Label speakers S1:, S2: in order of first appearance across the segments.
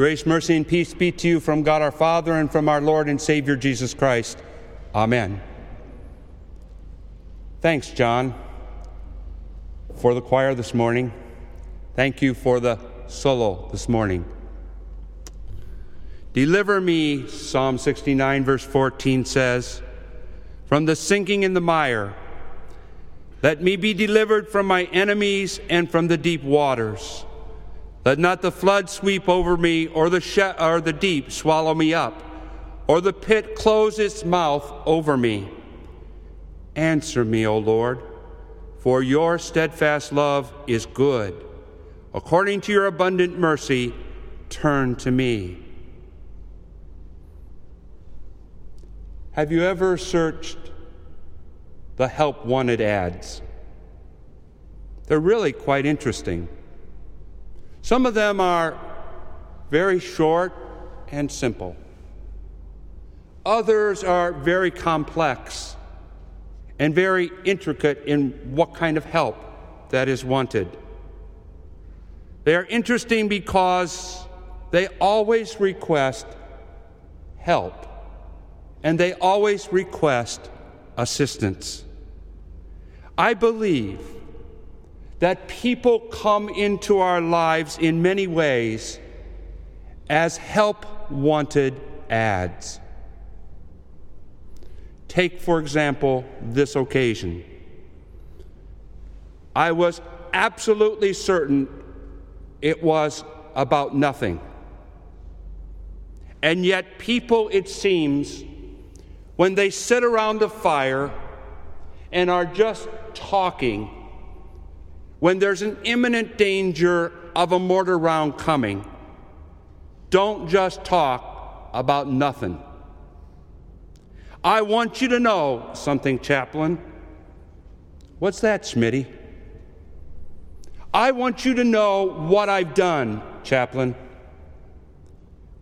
S1: Grace, mercy, and peace be to you from God our Father and from our Lord and Savior Jesus Christ. Amen. Thanks, John, for the choir this morning. Thank you for the solo this morning. Deliver me, Psalm 69, verse 14 says, from the sinking in the mire. Let me be delivered from my enemies and from the deep waters. Let not the flood sweep over me, or the, or the deep swallow me up, or the pit close its mouth over me. Answer me, O Lord, for your steadfast love is good. According to your abundant mercy, turn to me. Have you ever searched the help wanted ads? They're really quite interesting. Some of them are very short and simple. Others are very complex and very intricate in what kind of help that is wanted. They are interesting because they always request help and they always request assistance. I believe that people come into our lives in many ways as help wanted ads. Take, for example, this occasion. I was absolutely certain it was about nothing. And yet, people, it seems, when they sit around a fire and are just talking, when there's an imminent danger of a mortar round coming, don't just talk about nothing. I want you to know something, chaplain. What's that, Smitty? I want you to know what I've done, chaplain.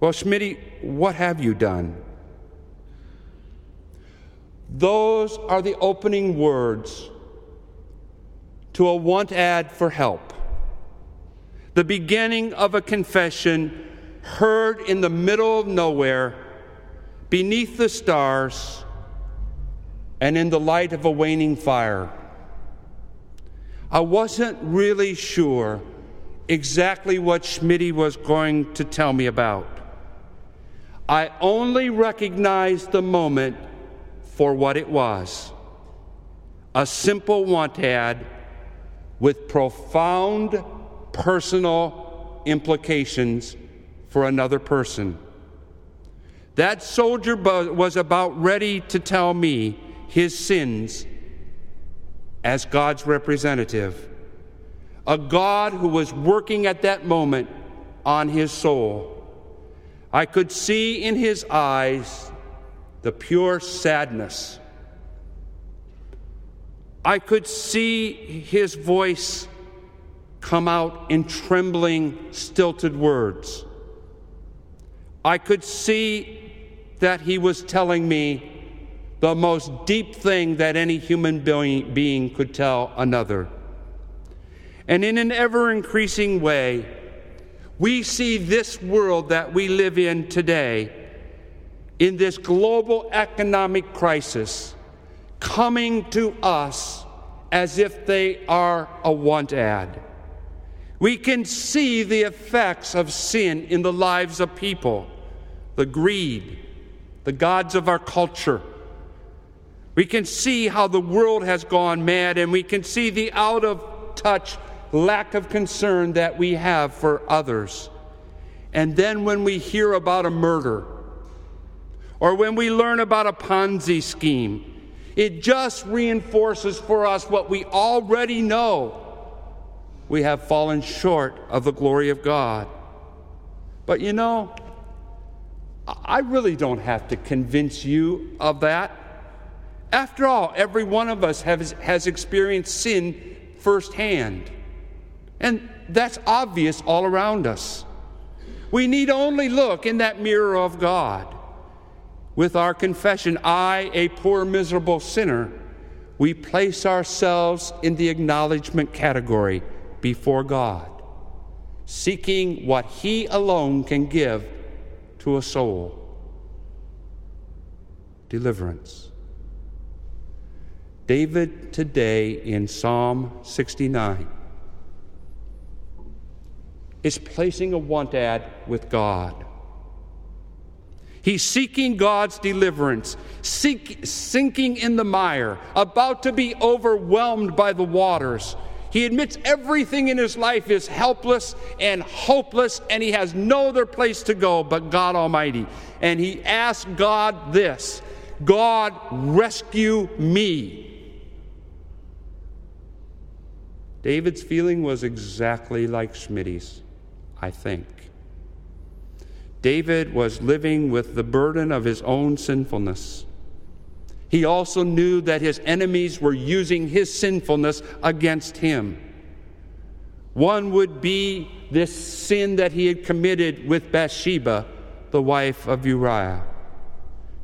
S1: Well, Smitty, what have you done? Those are the opening words to a want ad for help. The beginning of a confession heard in the middle of nowhere, beneath the stars, and in the light of a waning fire. I wasn't really sure exactly what Schmitty was going to tell me about. I only recognized the moment for what it was a simple want ad with profound personal implications for another person. That soldier was about ready to tell me his sins as God's representative, a God who was working at that moment on his soul. I could see in his eyes the pure sadness I could see his voice come out in trembling, stilted words. I could see that he was telling me the most deep thing that any human being could tell another. And in an ever increasing way, we see this world that we live in today, in this global economic crisis, coming to us as if they are a want ad. We can see the effects of sin in the lives of people, the greed, the gods of our culture. We can see how the world has gone mad, and we can see the out of touch lack of concern that we have for others. And then when we hear about a murder, or when we learn about a Ponzi scheme, it just reinforces for us what we already know. We have fallen short of the glory of God. But you know, I really don't have to convince you of that. After all, every one of us has, has experienced sin firsthand. And that's obvious all around us. We need only look in that mirror of God with our confession, I, a poor, miserable sinner, we place ourselves in the acknowledgement category before God, seeking what He alone can give to a soul deliverance. David today in Psalm 69 is placing a want ad with God. He's seeking God's deliverance, seek, sinking in the mire, about to be overwhelmed by the waters. He admits everything in his life is helpless and hopeless, and he has no other place to go but God Almighty. And he asks God this God, rescue me. David's feeling was exactly like Schmitty's, I think. David was living with the burden of his own sinfulness. He also knew that his enemies were using his sinfulness against him. One would be this sin that he had committed with Bathsheba, the wife of Uriah.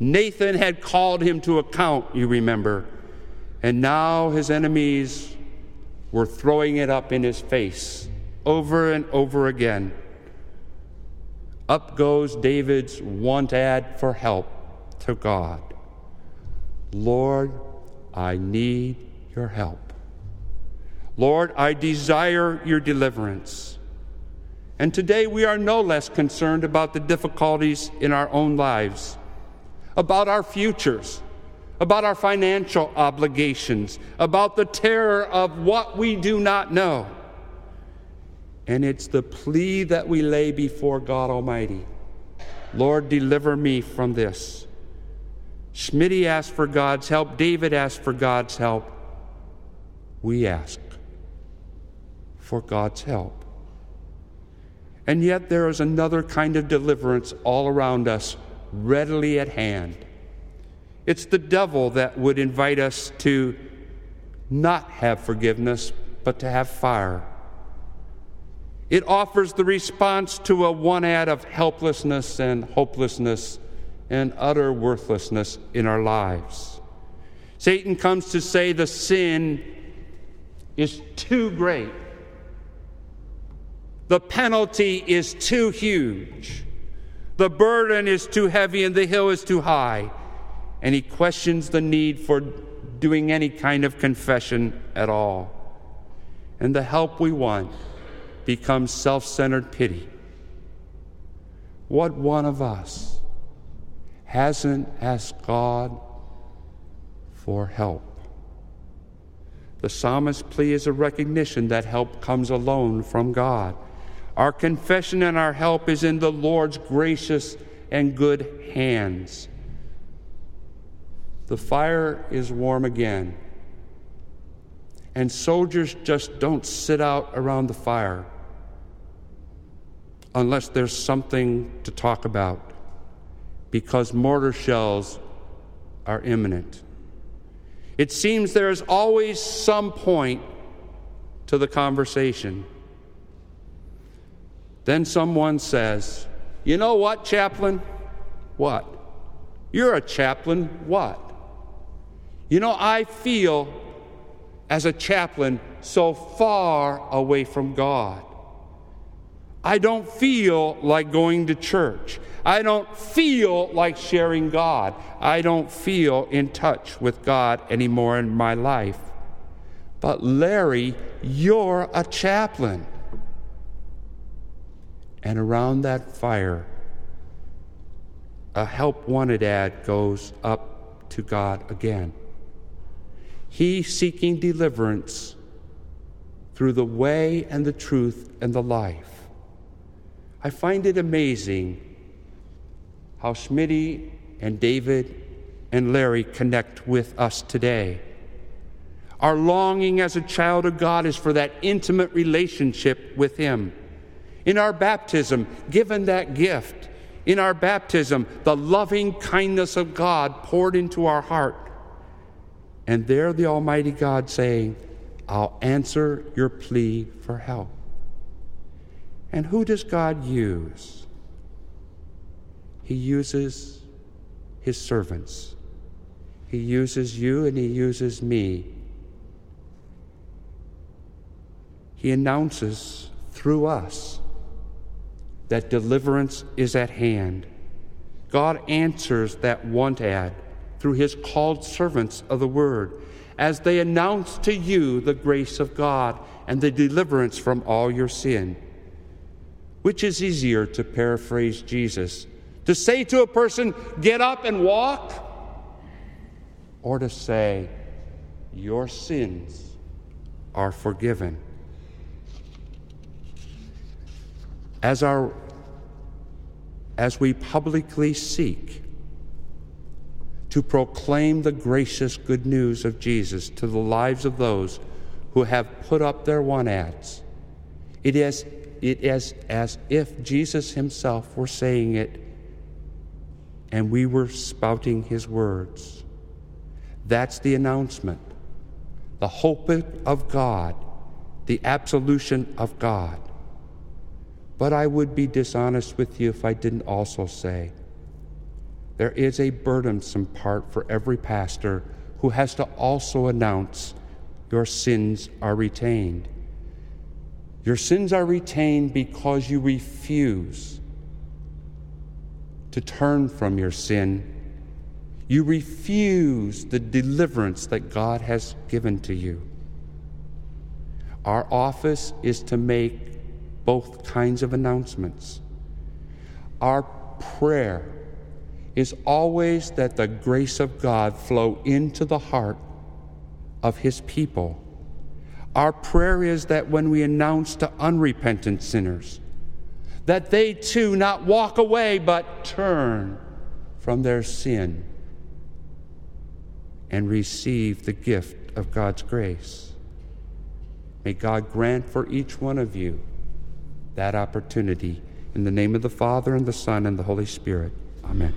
S1: Nathan had called him to account, you remember, and now his enemies were throwing it up in his face over and over again. Up goes David's want ad for help to God. Lord, I need your help. Lord, I desire your deliverance. And today we are no less concerned about the difficulties in our own lives, about our futures, about our financial obligations, about the terror of what we do not know. And it's the plea that we lay before God Almighty Lord, deliver me from this. Schmitty asked for God's help. David asked for God's help. We ask for God's help. And yet, there is another kind of deliverance all around us, readily at hand. It's the devil that would invite us to not have forgiveness, but to have fire. It offers the response to a want ad of helplessness and hopelessness and utter worthlessness in our lives. Satan comes to say the sin is too great. The penalty is too huge. The burden is too heavy and the hill is too high. And he questions the need for doing any kind of confession at all. And the help we want becomes self centered pity. What one of us hasn't asked God for help? The psalmist's plea is a recognition that help comes alone from God. Our confession and our help is in the Lord's gracious and good hands. The fire is warm again, and soldiers just don't sit out around the fire unless there's something to talk about because mortar shells are imminent. It seems there is always some point to the conversation. Then someone says, You know what, chaplain? What? You're a chaplain. What? You know, I feel as a chaplain so far away from God. I don't feel like going to church. I don't feel like sharing God. I don't feel in touch with God anymore in my life. But Larry, you're a chaplain. And around that fire, a help wanted ad goes up to God again. He seeking deliverance through the way and the truth and the life. I find it amazing how Schmitty and David and Larry connect with us today. Our longing as a child of God is for that intimate relationship with Him. In our baptism, given that gift, in our baptism, the loving kindness of God poured into our heart. And there, the Almighty God saying, I'll answer your plea for help. And who does God use? He uses his servants. He uses you and he uses me. He announces through us that deliverance is at hand. God answers that want ad through his called servants of the word as they announce to you the grace of God and the deliverance from all your sin. Which is easier to paraphrase Jesus? To say to a person, get up and walk? Or to say, your sins are forgiven? As, our, as we publicly seek to proclaim the gracious good news of Jesus to the lives of those who have put up their one ads. It is, it is as if Jesus himself were saying it and we were spouting his words. That's the announcement. The hope of God, the absolution of God. But I would be dishonest with you if I didn't also say there is a burdensome part for every pastor who has to also announce your sins are retained. Your sins are retained because you refuse to turn from your sin. You refuse the deliverance that God has given to you. Our office is to make both kinds of announcements. Our prayer is always that the grace of God flow into the heart of his people. Our prayer is that when we announce to unrepentant sinners, that they too not walk away but turn from their sin and receive the gift of God's grace. May God grant for each one of you that opportunity. In the name of the Father, and the Son, and the Holy Spirit. Amen.